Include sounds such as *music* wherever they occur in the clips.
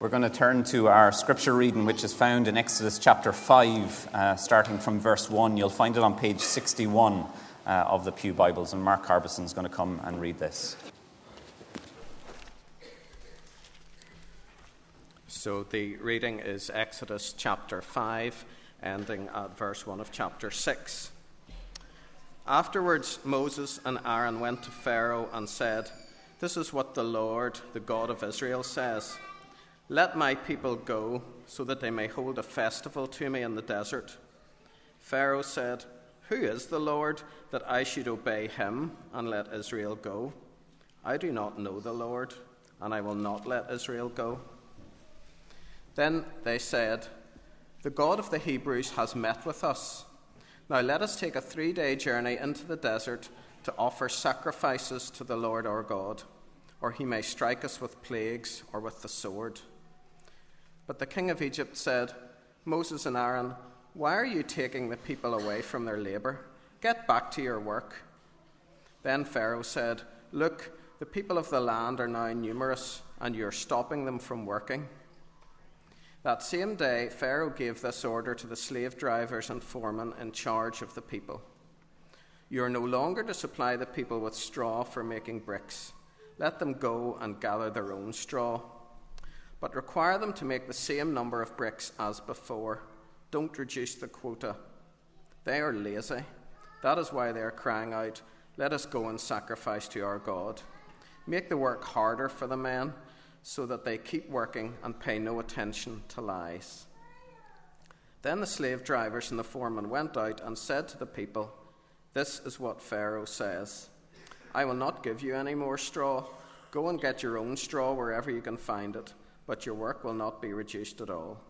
We're going to turn to our scripture reading, which is found in Exodus chapter 5, uh, starting from verse 1. You'll find it on page 61 uh, of the Pew Bibles, and Mark Harbison is going to come and read this. So the reading is Exodus chapter 5, ending at verse 1 of chapter 6. Afterwards, Moses and Aaron went to Pharaoh and said, This is what the Lord, the God of Israel, says. Let my people go, so that they may hold a festival to me in the desert. Pharaoh said, Who is the Lord, that I should obey him and let Israel go? I do not know the Lord, and I will not let Israel go. Then they said, The God of the Hebrews has met with us. Now let us take a three day journey into the desert to offer sacrifices to the Lord our God, or he may strike us with plagues or with the sword. But the king of Egypt said, Moses and Aaron, why are you taking the people away from their labor? Get back to your work. Then Pharaoh said, Look, the people of the land are now numerous, and you're stopping them from working. That same day, Pharaoh gave this order to the slave drivers and foremen in charge of the people You are no longer to supply the people with straw for making bricks. Let them go and gather their own straw but require them to make the same number of bricks as before. Don't reduce the quota. They are lazy. That is why they are crying out, Let us go and sacrifice to our God. Make the work harder for the men so that they keep working and pay no attention to lies. Then the slave drivers and the foreman went out and said to the people, This is what Pharaoh says I will not give you any more straw. Go and get your own straw wherever you can find it but your work will not be reduced at all.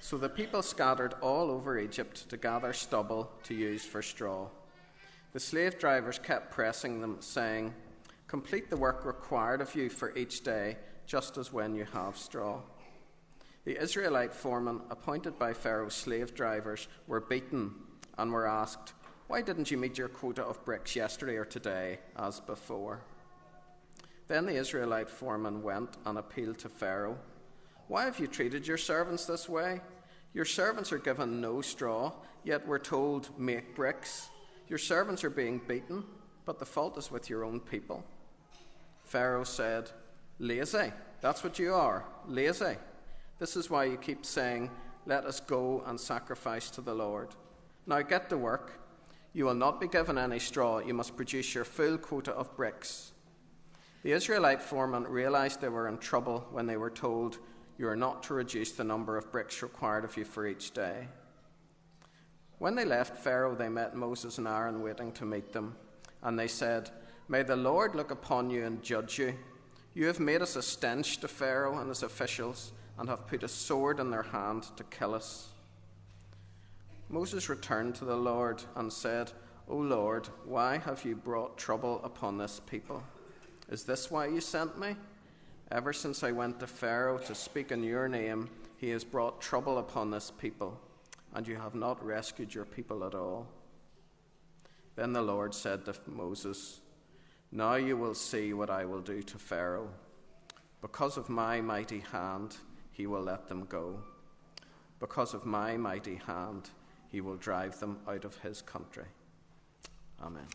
So the people scattered all over Egypt to gather stubble to use for straw. The slave drivers kept pressing them, saying, Complete the work required of you for each day, just as when you have straw. The Israelite foremen appointed by Pharaoh's slave drivers were beaten and were asked, Why didn't you meet your quota of bricks yesterday or today as before? Then the Israelite foreman went and appealed to Pharaoh. Why have you treated your servants this way? Your servants are given no straw, yet we're told, make bricks. Your servants are being beaten, but the fault is with your own people. Pharaoh said, Lazy. That's what you are, lazy. This is why you keep saying, Let us go and sacrifice to the Lord. Now get to work. You will not be given any straw. You must produce your full quota of bricks. The Israelite foremen realized they were in trouble when they were told, You are not to reduce the number of bricks required of you for each day. When they left Pharaoh, they met Moses and Aaron waiting to meet them. And they said, May the Lord look upon you and judge you. You have made us a stench to Pharaoh and his officials, and have put a sword in their hand to kill us. Moses returned to the Lord and said, O Lord, why have you brought trouble upon this people? Is this why you sent me? Ever since I went to Pharaoh to speak in your name, he has brought trouble upon this people, and you have not rescued your people at all. Then the Lord said to Moses, Now you will see what I will do to Pharaoh. Because of my mighty hand, he will let them go. Because of my mighty hand, he will drive them out of his country. Amen.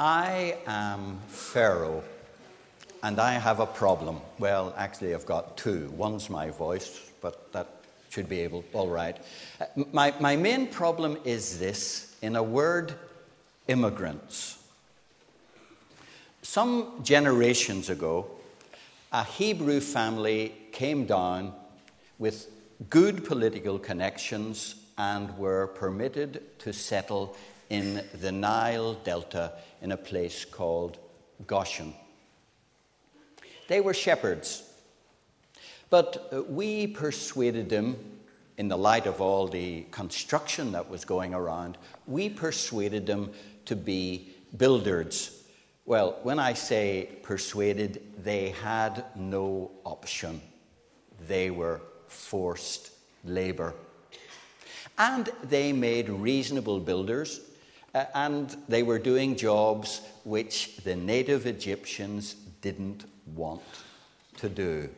I am Pharaoh, and I have a problem. Well, actually, I've got two. One's my voice, but that should be able, all right. My, my main problem is this in a word, immigrants. Some generations ago, a Hebrew family came down with good political connections and were permitted to settle in the Nile Delta in a place called Goshen. They were shepherds, but uh, we persuaded them, in the light of all the construction that was going around, we persuaded them to be builders. Well, when I say persuaded, they had no option. They were forced labor. And they made reasonable builders uh, and they were doing jobs which the native Egyptians didn't want to do.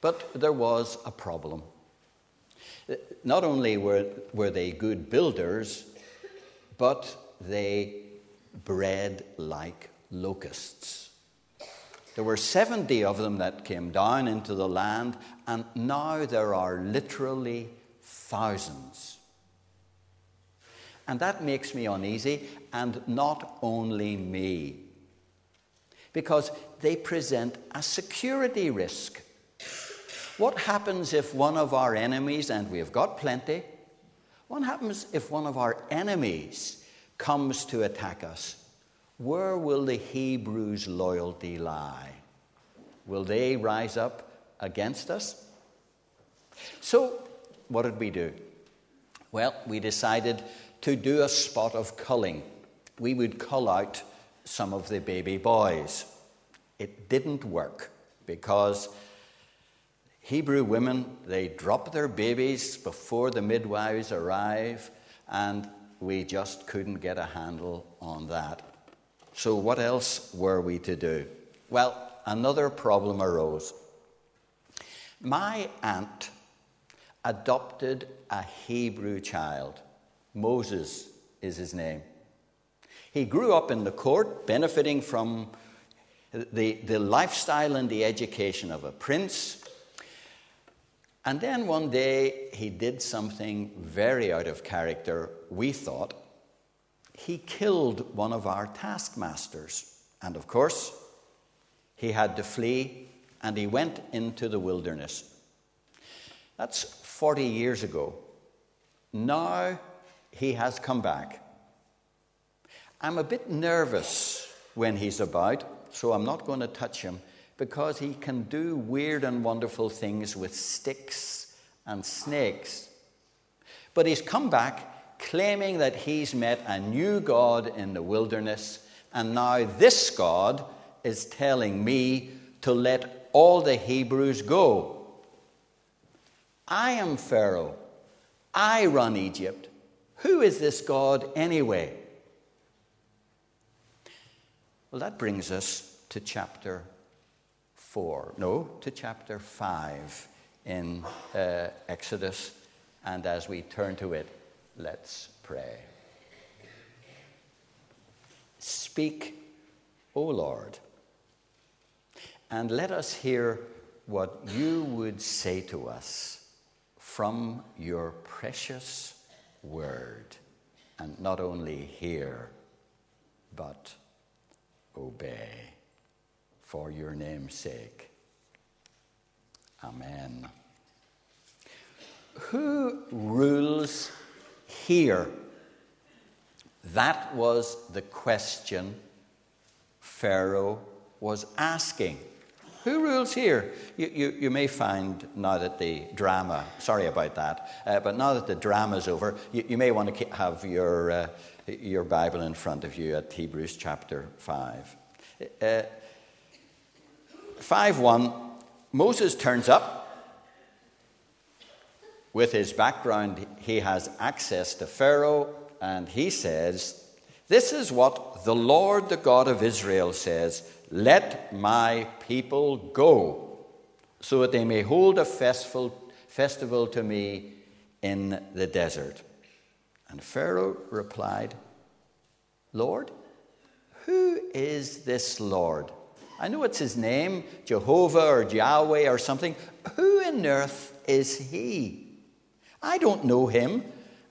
But there was a problem. Uh, not only were, were they good builders, but they bred like locusts. There were 70 of them that came down into the land, and now there are literally thousands. And that makes me uneasy, and not only me, because they present a security risk. What happens if one of our enemies, and we have got plenty, what happens if one of our enemies comes to attack us? Where will the Hebrews' loyalty lie? Will they rise up against us? So, what did we do? Well, we decided to do a spot of culling. We would cull out some of the baby boys. It didn't work because Hebrew women, they drop their babies before the midwives arrive, and we just couldn't get a handle on that. So, what else were we to do? Well, another problem arose. My aunt adopted a Hebrew child. Moses is his name. He grew up in the court, benefiting from the, the lifestyle and the education of a prince. And then one day he did something very out of character, we thought he killed one of our taskmasters. And of course, he had to flee and he went into the wilderness. That's 40 years ago. Now he has come back. I'm a bit nervous when he's about, so I'm not going to touch him because he can do weird and wonderful things with sticks and snakes. But he's come back claiming that he's met a new God in the wilderness, and now this God is telling me to let all the Hebrews go. I am Pharaoh. I run Egypt. Who is this God anyway? Well, that brings us to chapter 4. No, to chapter 5 in uh, Exodus. And as we turn to it, Let's pray. Speak, O Lord, and let us hear what you would say to us from your precious word, and not only hear, but obey for your name's sake. Amen. Who rules here. That was the question Pharaoh was asking. Who rules here? You, you, you, may find now that the drama, sorry about that, uh, but now that the drama is over, you, you may want to have your, uh, your Bible in front of you at Hebrews chapter 5. Uh, 5 1, Moses turns up with his background, he has access to Pharaoh, and he says, This is what the Lord, the God of Israel, says Let my people go, so that they may hold a festival, festival to me in the desert. And Pharaoh replied, Lord, who is this Lord? I know it's his name, Jehovah or Yahweh or something. Who in earth is he? I don't know him,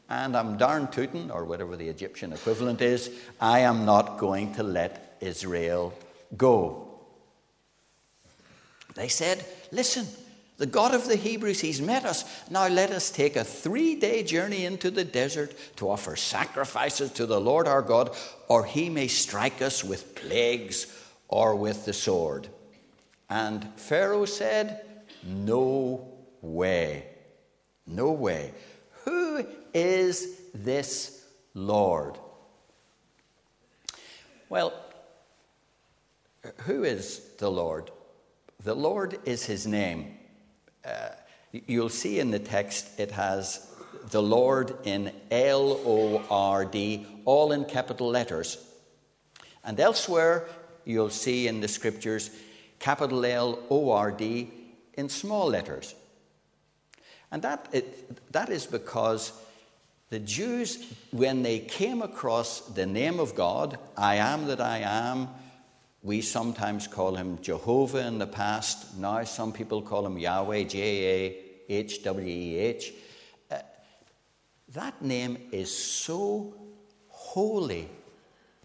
and I'm darn tootin', or whatever the Egyptian equivalent is, I am not going to let Israel go. They said, Listen, the God of the Hebrews, He's met us. Now let us take a three day journey into the desert to offer sacrifices to the Lord our God, or He may strike us with plagues or with the sword. And Pharaoh said, No way. No way. Who is this Lord? Well, who is the Lord? The Lord is his name. Uh, you'll see in the text it has the Lord in L O R D, all in capital letters. And elsewhere, you'll see in the scriptures capital L O R D in small letters. And that, it, that is because the Jews, when they came across the name of God, I am that I am, we sometimes call him Jehovah in the past. Now some people call him Yahweh, J A H W E H. Uh, that name is so holy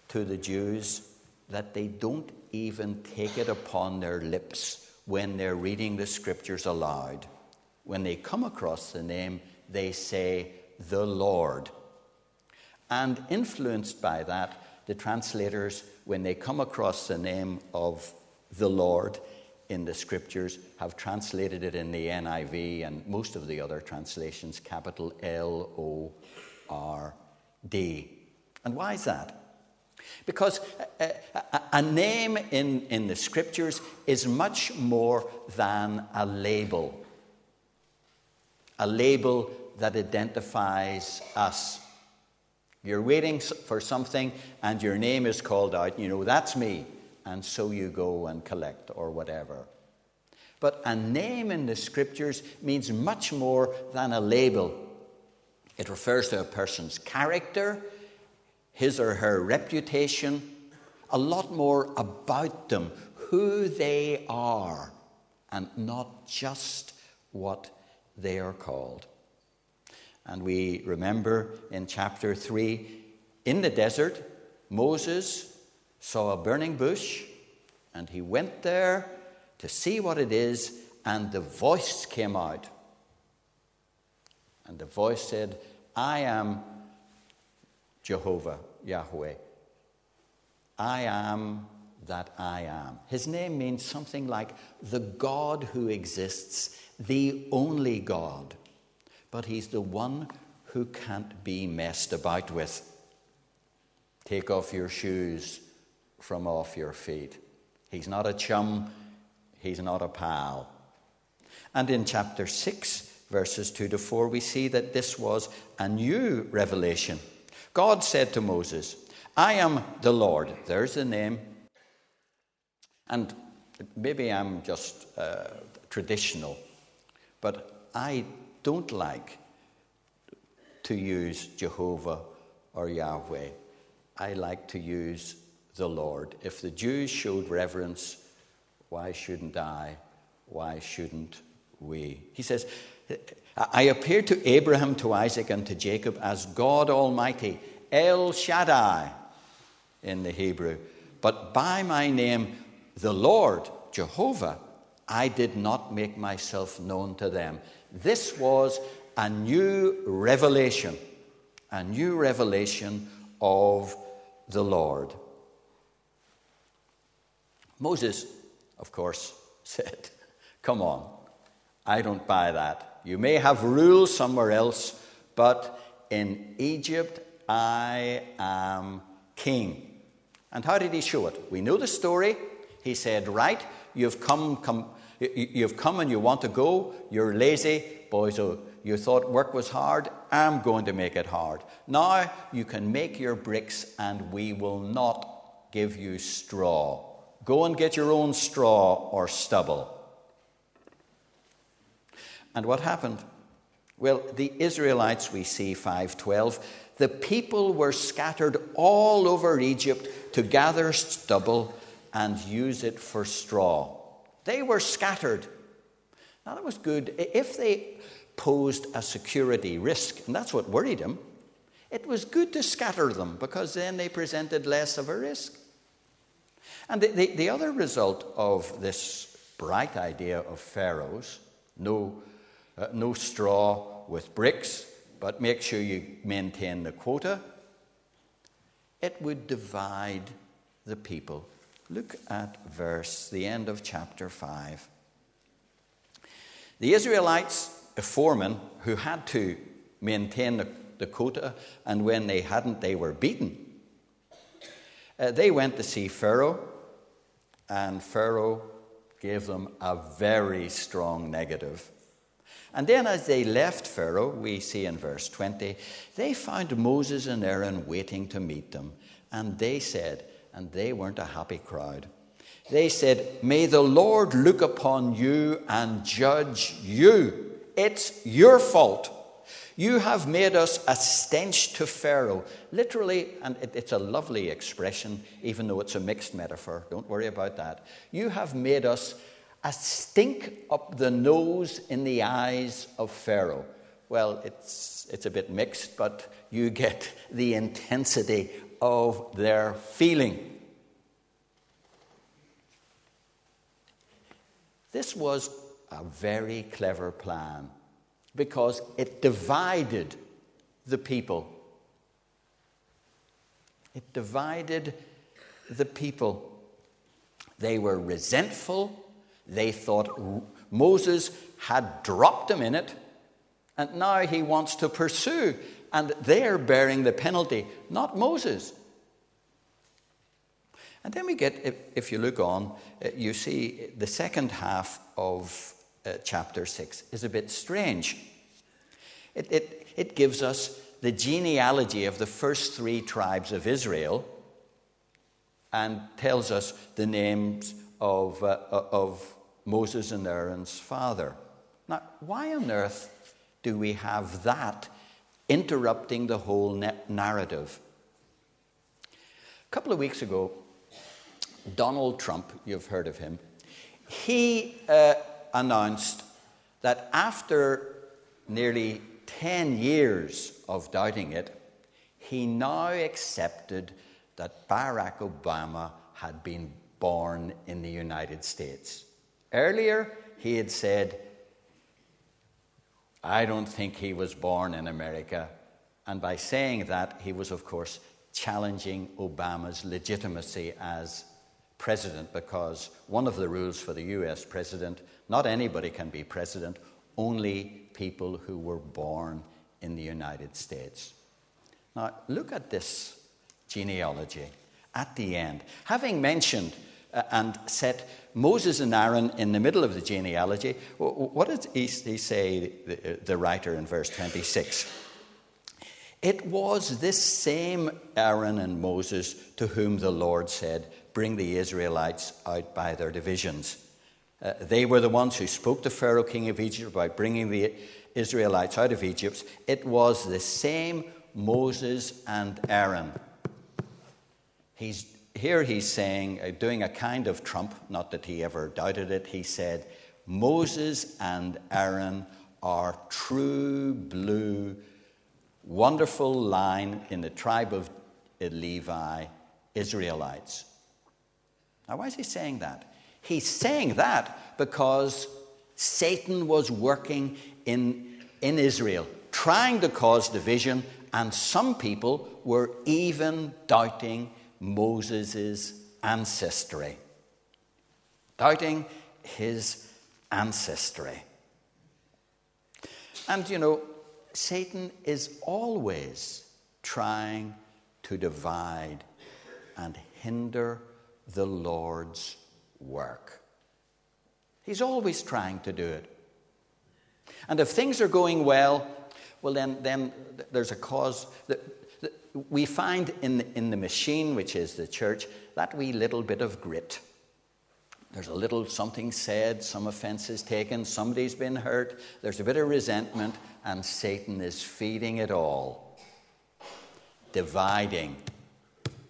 to the Jews that they don't even take it upon their lips when they're reading the scriptures aloud. When they come across the name, they say, the Lord. And influenced by that, the translators, when they come across the name of the Lord in the scriptures, have translated it in the NIV and most of the other translations, capital L O R D. And why is that? Because a, a, a, name in, in the scriptures is much more than a label. A label that identifies us. You're waiting for something and your name is called out, you know, that's me. And so you go and collect or whatever. But a name in the scriptures means much more than a label. It refers to a person's character, his or her reputation, a lot more about them, who they are, and not just what they are called. And we remember in chapter 3 in the desert, Moses saw a burning bush and he went there to see what it is, and the voice came out. And the voice said, I am Jehovah, Yahweh. I am that I am. His name means something like the God who exists, the only God but he's the one who can't be messed about with. Take off your shoes from off your feet. He's not a chum, he's not a pal. And in chapter 6, verses 2 to 4, we see that this was a new revelation. God said to Moses, I am the Lord. There's the name. And maybe I'm just uh, traditional, but I don't like to use Jehovah or Yahweh. I like to use the Lord. If the Jews showed reverence, why shouldn't I? Why shouldn't we? He says, I appeared to Abraham, to Isaac, and to Jacob as God Almighty, El Shaddai in the Hebrew. But by my name, the Lord, Jehovah, I did not make myself known to them. This was a new revelation, a new revelation of the Lord. Moses, of course, *laughs* said, Come on, I don't buy that. You may have rules somewhere else, but in Egypt I am king. And how did he show it? We know the story. He said, Right, you've come, come You've come and you want to go, you're lazy. Boys, oh, you thought work was hard, I'm going to make it hard. Now you can make your bricks and we will not give you straw. Go and get your own straw or stubble. And what happened? Well, the Israelites, we see 512, the people were scattered all over Egypt to gather stubble and use it for straw. They were scattered. Now, that was good. If they posed a security risk, and that's what worried him, it was good to scatter them because then they presented less of a risk. And the, the, the other result of this bright idea of Pharaoh's no, uh, no straw with bricks, but make sure you maintain the quota, it would divide the people Look at verse, the end of chapter 5. The Israelites, a foreman who had to maintain the, the quota, and when they hadn't, they were beaten. Uh, they went to see Pharaoh, and Pharaoh gave them a very strong negative. And then, as they left Pharaoh, we see in verse 20, they found Moses and Aaron waiting to meet them. And they said, and they weren't a happy crowd, they said, May the Lord look upon you and judge you. It's your fault. You have made us a stench to Pharaoh. Literally, and it's a lovely expression, even though it's a mixed metaphor. Don't worry about that. You have made us a stink up the nose in the eyes of Pharaoh. Well, it's, it's a bit mixed, but you get the intensity of their feeling. This was a very clever plan because it divided the people. It divided the people. They were resentful they thought Moses had dropped them in it, and now he wants to pursue, and they're bearing the penalty, not Moses. And then we get, if, you look on, uh, you see the second half of uh, chapter 6 is a bit strange. It, it, it gives us the genealogy of the first three tribes of Israel and tells us the names of, uh, of Moses and Aaron's father. Now, why on earth do we have that interrupting the whole narrative? A couple of weeks ago, Donald Trump, you've heard of him, he uh, announced that after nearly 10 years of doubting it, he now accepted that Barack Obama had been born in the United States. Earlier, he had said, I don't think he was born in America. And by saying that, he was, of course, challenging Obama's legitimacy as president because one of the rules for the US president not anybody can be president, only people who were born in the United States. Now, look at this genealogy at the end. Having mentioned and set Moses and Aaron in the middle of the genealogy. What does he, say, the, writer, in verse 26? It was this same Aaron and Moses to whom the Lord said, Bring the Israelites out by their divisions. Uh, they were the ones who spoke to Pharaoh, king of Egypt, about bringing the Israelites out of Egypt. It was the same Moses and Aaron. He's here he's saying, uh, doing a kind of trump, not that he ever doubted it, he said, Moses and Aaron are true blue, wonderful line in the tribe of Levi, Israelites. Now, why is he saying that? He's saying that because Satan was working in, in Israel, trying to cause division, and some people were even doubting Moses' ancestry, doubting his ancestry. And you know, Satan is always trying to divide and hinder the Lord's work. He's always trying to do it. And if things are going well, well, then, then there's a cause. That, we find in the, in the machine, which is the church, that wee little bit of grit. There's a little something said, some offense is taken, somebody's been hurt, there's a bit of resentment, and Satan is feeding it all, dividing,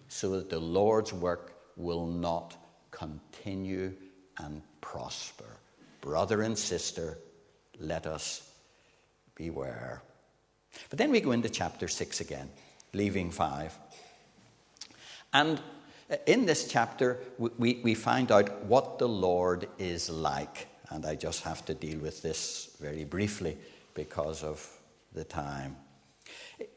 so that the Lord's work will not continue and prosper. Brother and sister, let us beware. But then we go into chapter 6 again leaving five. And in this chapter, we, we find out what the Lord is like. And I just have to deal with this very briefly because of the time.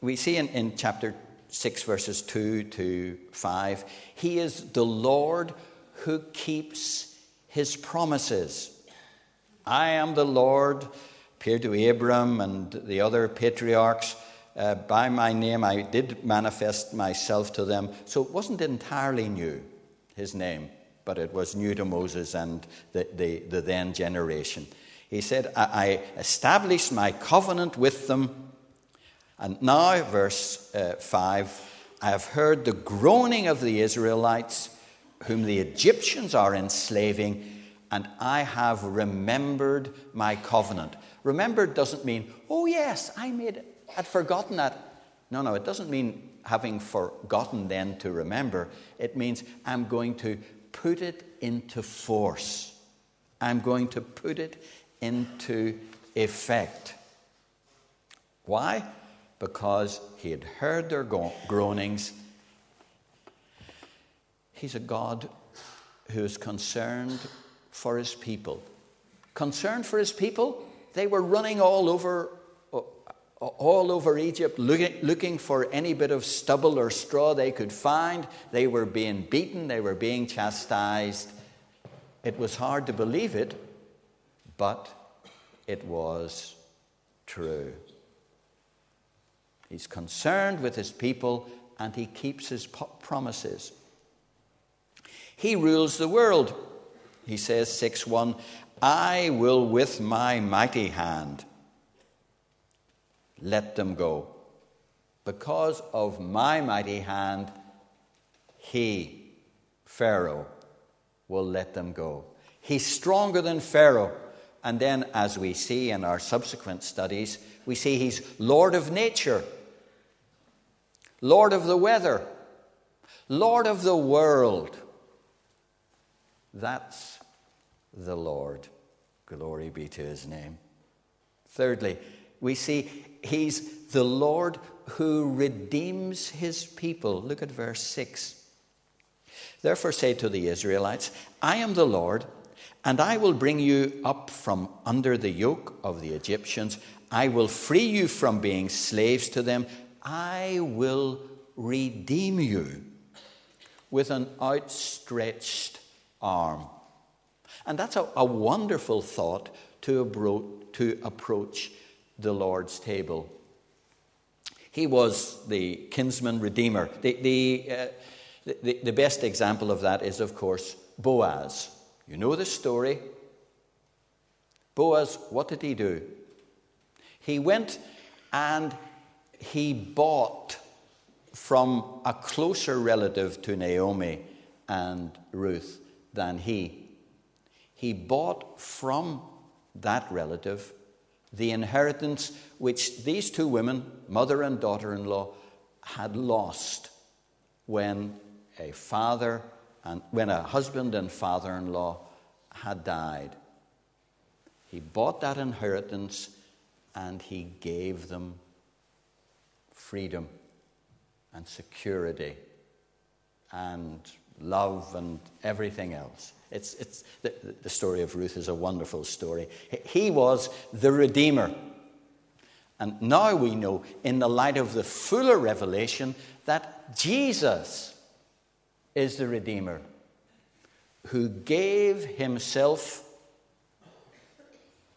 We see in, in chapter 6, verses 2 to 5, He is the Lord who keeps His promises. I am the Lord, appeared to Abram and the other patriarchs uh, by my name I did manifest myself to them. So it wasn't entirely new, his name, but it was new to Moses and the, the, the then generation. He said, I, established my covenant with them. And now, verse uh, 5 I have heard the groaning of the Israelites, whom the Egyptians are enslaving, and I have remembered my covenant. Remembered doesn't mean, oh, yes, I made, I'd forgotten that. No, no, it doesn't mean having forgotten then to remember. It means I'm going to put it into force. I'm going to put it into effect. Why? Because he had heard their groanings. He's a God who is concerned for his people. Concerned for his people? They were running all over all over Egypt looking, for any bit of stubble or straw they could find. They were being beaten, they were being chastised. It was hard to believe it, but it was true. He's concerned with his people and he keeps his promises. He rules the world. He says, 6 1, I will with my mighty hand let them go. Because of my mighty hand, he, Pharaoh, will let them go. He's stronger than Pharaoh. And then, as we see in our subsequent studies, we see he's Lord of nature, Lord of the weather, Lord of the world. That's the Lord. Glory be to his name. Thirdly, we see he's the Lord who redeems his people. Look at verse 6. Therefore, say to the Israelites, I am the Lord, and I will bring you up from under the yoke of the Egyptians. I will free you from being slaves to them. I will redeem you with an outstretched arm. And that's a, a wonderful thought to, abro- to approach the Lord's table. He was the kinsman redeemer. The, the, uh, the, the best example of that is, of course, Boaz. You know the story. Boaz, what did he do? He went and he bought from a closer relative to Naomi and Ruth than he. He bought from that relative the inheritance which these two women, mother and daughter in law, had lost when a father and when a husband and father in law had died. He bought that inheritance and he gave them freedom and security and love and everything else. It's, it's, the, the story of Ruth is a wonderful story. He was the Redeemer. And now we know, in the light of the fuller revelation, that Jesus is the Redeemer who gave himself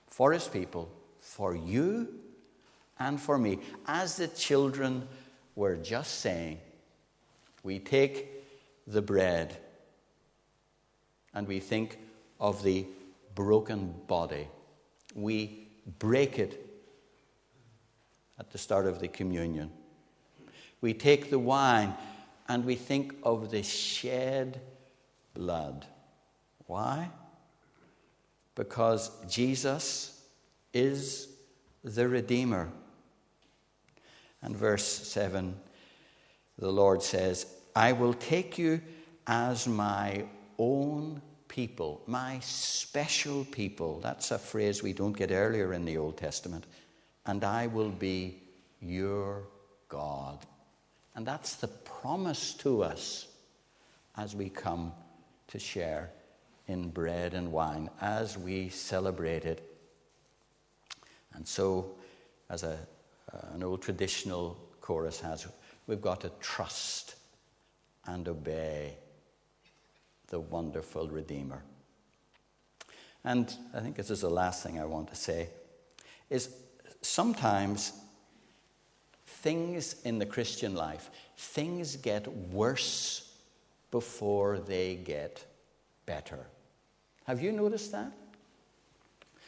for his people, for you and for me. As the children were just saying, we take the bread and we think of the broken body. We break it at the start of the communion. We take the wine and we think of the shed blood. Why? Because Jesus is the Redeemer. And verse 7, the Lord says, I will take you as my own people, my special people. That's a phrase we don't get earlier in the Old Testament. And I will be your God. And that's the promise to us as we come to share in bread and wine, as we celebrate it. And so, as a, uh, an old traditional chorus has, we've got to trust and obey the wonderful Redeemer. And I think this is the last thing I want to say is sometimes things in the Christian life, things get worse before they get better. Have you noticed that?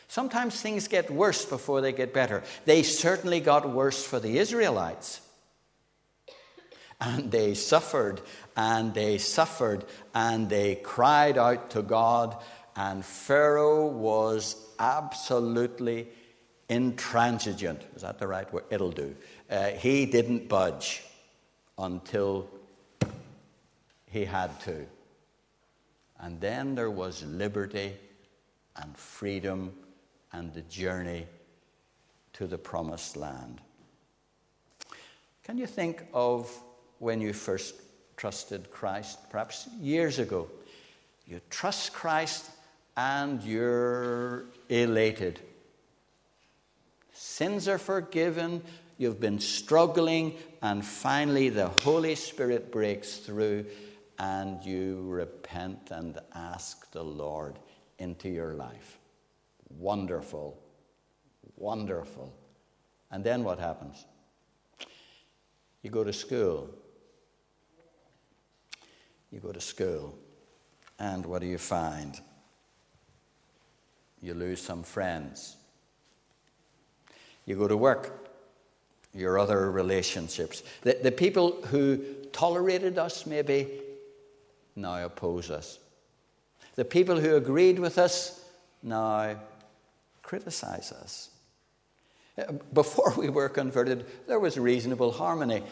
Sometimes things get worse before they get better. They certainly got worse for the Israelites. And they suffered and they suffered and they cried out to God, and Pharaoh was absolutely intransigent. Is that the right word? It'll do. Uh, he didn't budge until he had to. And then there was liberty and freedom and the journey to the promised land. Can you think of when you first trusted Christ, perhaps years ago? You trust Christ and you're elated. Sins are forgiven, you've been struggling, and finally the Holy Spirit breaks through and you repent and ask the Lord into your life. Wonderful. Wonderful. And then what happens? You go to school. You go to school. And what do you find? You lose some friends. You go to work. Your other relationships. The, the people who tolerated us maybe now oppose us. The people who agreed with us now criticize us. Before we were converted, there was reasonable harmony.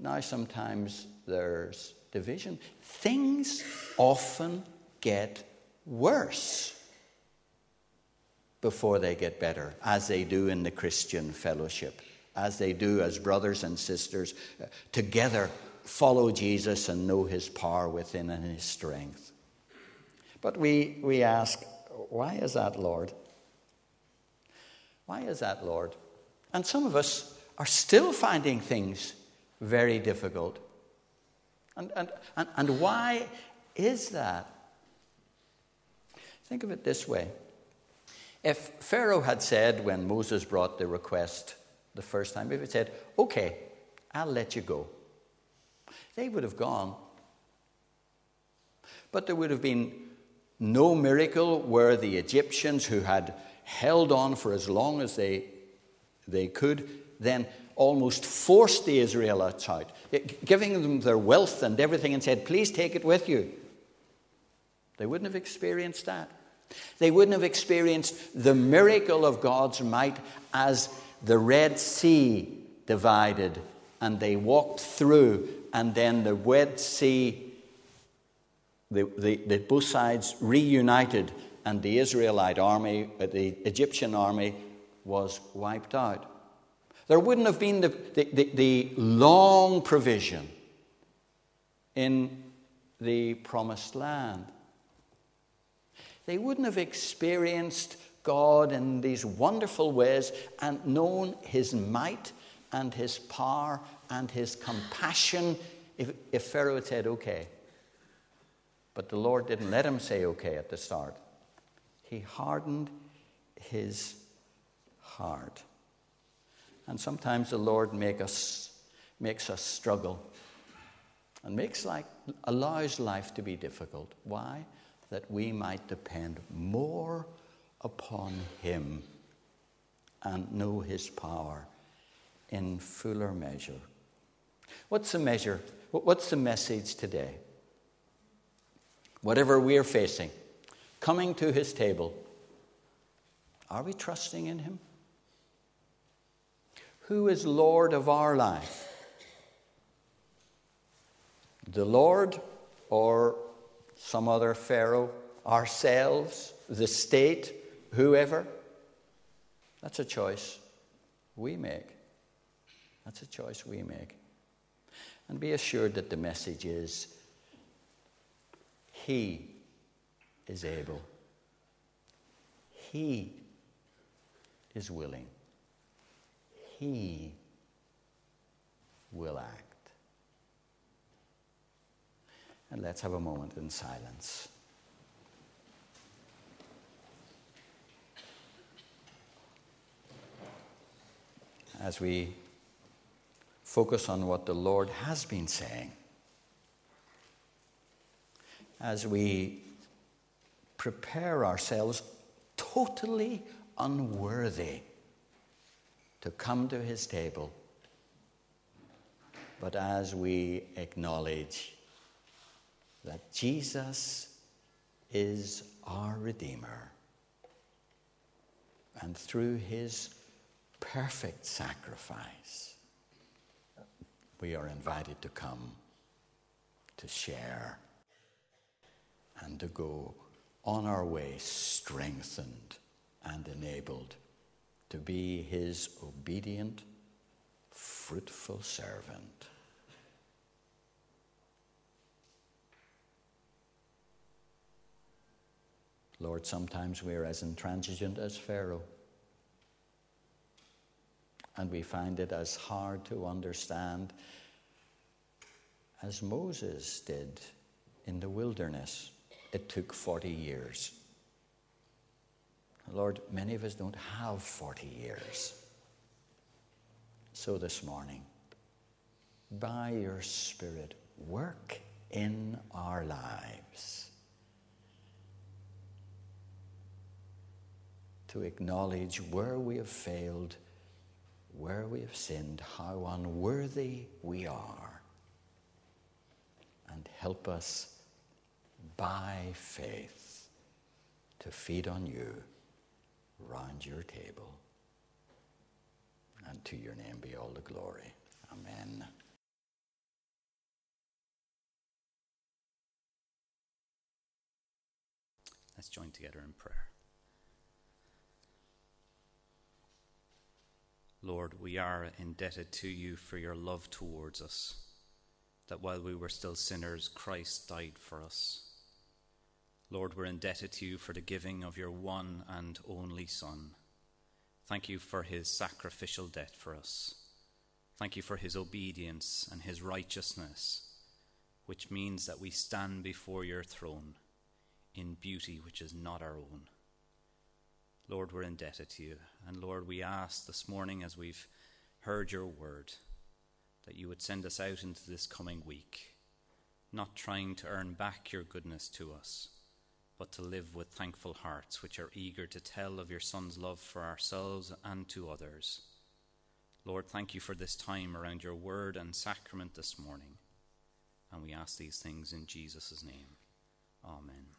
Now, sometimes there's division. Things often get worse before they get better, as they do in the Christian fellowship, as they do as brothers and sisters uh, together follow Jesus and know his power within and his strength. But we, we ask, why is that, Lord? Why is that, Lord? And some of us are still finding things very difficult. And, and, and, and why is that? Think of it this way. If Pharaoh had said, when Moses brought the request the first time, if he said, Okay, I'll let you go, they would have gone. But there would have been no miracle where the Egyptians, who had held on for as long as they, they could, then almost forced the Israelites out, giving them their wealth and everything, and said, Please take it with you. They wouldn't have experienced that. They wouldn't have experienced the miracle of God's might as the Red Sea divided and they walked through, and then the Red Sea the, the, the, both sides reunited, and the Israelite army, uh, the Egyptian army, was wiped out. There wouldn't have been the, the, the long provision in the promised land. They wouldn't have experienced God in these wonderful ways and known His might and His power and His compassion if, if Pharaoh had said, okay, but the Lord didn't let him say okay at the start. He hardened his heart. And sometimes the Lord make us, makes us struggle and makes like, allows life to be difficult. Why? That we might depend more upon Him and know His power in fuller measure. What's the measure? What's the message today? whatever we are facing, coming to his table, are we trusting in him? Who is Lord of our life? The Lord or some other Pharaoh, ourselves, the state, whoever? That's a choice we make. That's a choice we make. And be assured that the message is he is able. He is willing. He will act. And let's have a moment in silence. As we focus on what the Lord has been saying as we prepare ourselves totally unworthy to come to his table. But as we acknowledge that Jesus is our Redeemer, and through his perfect sacrifice, we are invited to come, to share, and to go on our way strengthened and enabled to be his obedient, fruitful servant. Lord, sometimes we are as intransigent as Pharaoh. And we find it as hard to understand as Moses did in the wilderness. It took 40 years. Lord, many of us don't have 40 years. So this morning, by your Spirit, work in our lives to acknowledge where we have failed, where we have sinned, how unworthy we are, and help us by faith to feed on you round your table. And to your name be all the glory. Amen. Let's join together in prayer. Lord, we are indebted to you for your love towards us, that while we were still sinners, Christ died for us. Lord, we're indebted to you for the giving of your one and only Son. Thank you for his sacrificial death for us. Thank you for his obedience and his righteousness, which means that we stand before your throne in beauty which is not our own. Lord, we're indebted to you. And Lord, we ask this morning as we've heard your word that you would send us out into this coming week, not trying to earn back your goodness to us but to live with thankful hearts which are eager to tell of your Son's love for ourselves and to others. Lord, thank you for this time around your word and sacrament this morning. And we ask these things in Jesus' name. Amen.